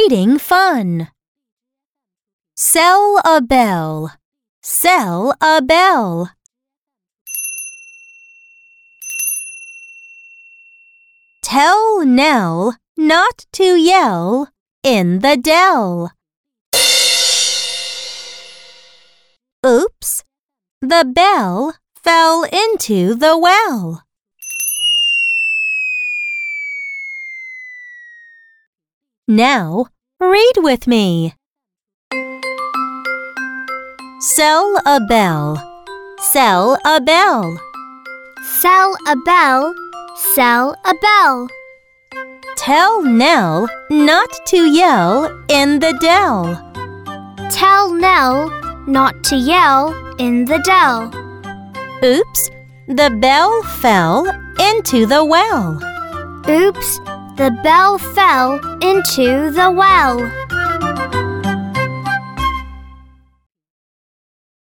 Reading fun. Sell a bell. Sell a bell. Tell Nell not to yell in the dell. Oops! The bell fell into the well. Now, read with me. Sell a bell. Sell a bell. Sell a bell. Sell a bell. Tell Nell not to yell in the dell. Tell Nell not to yell in the dell. Oops, the bell fell into the well. Oops, the bell fell into the well.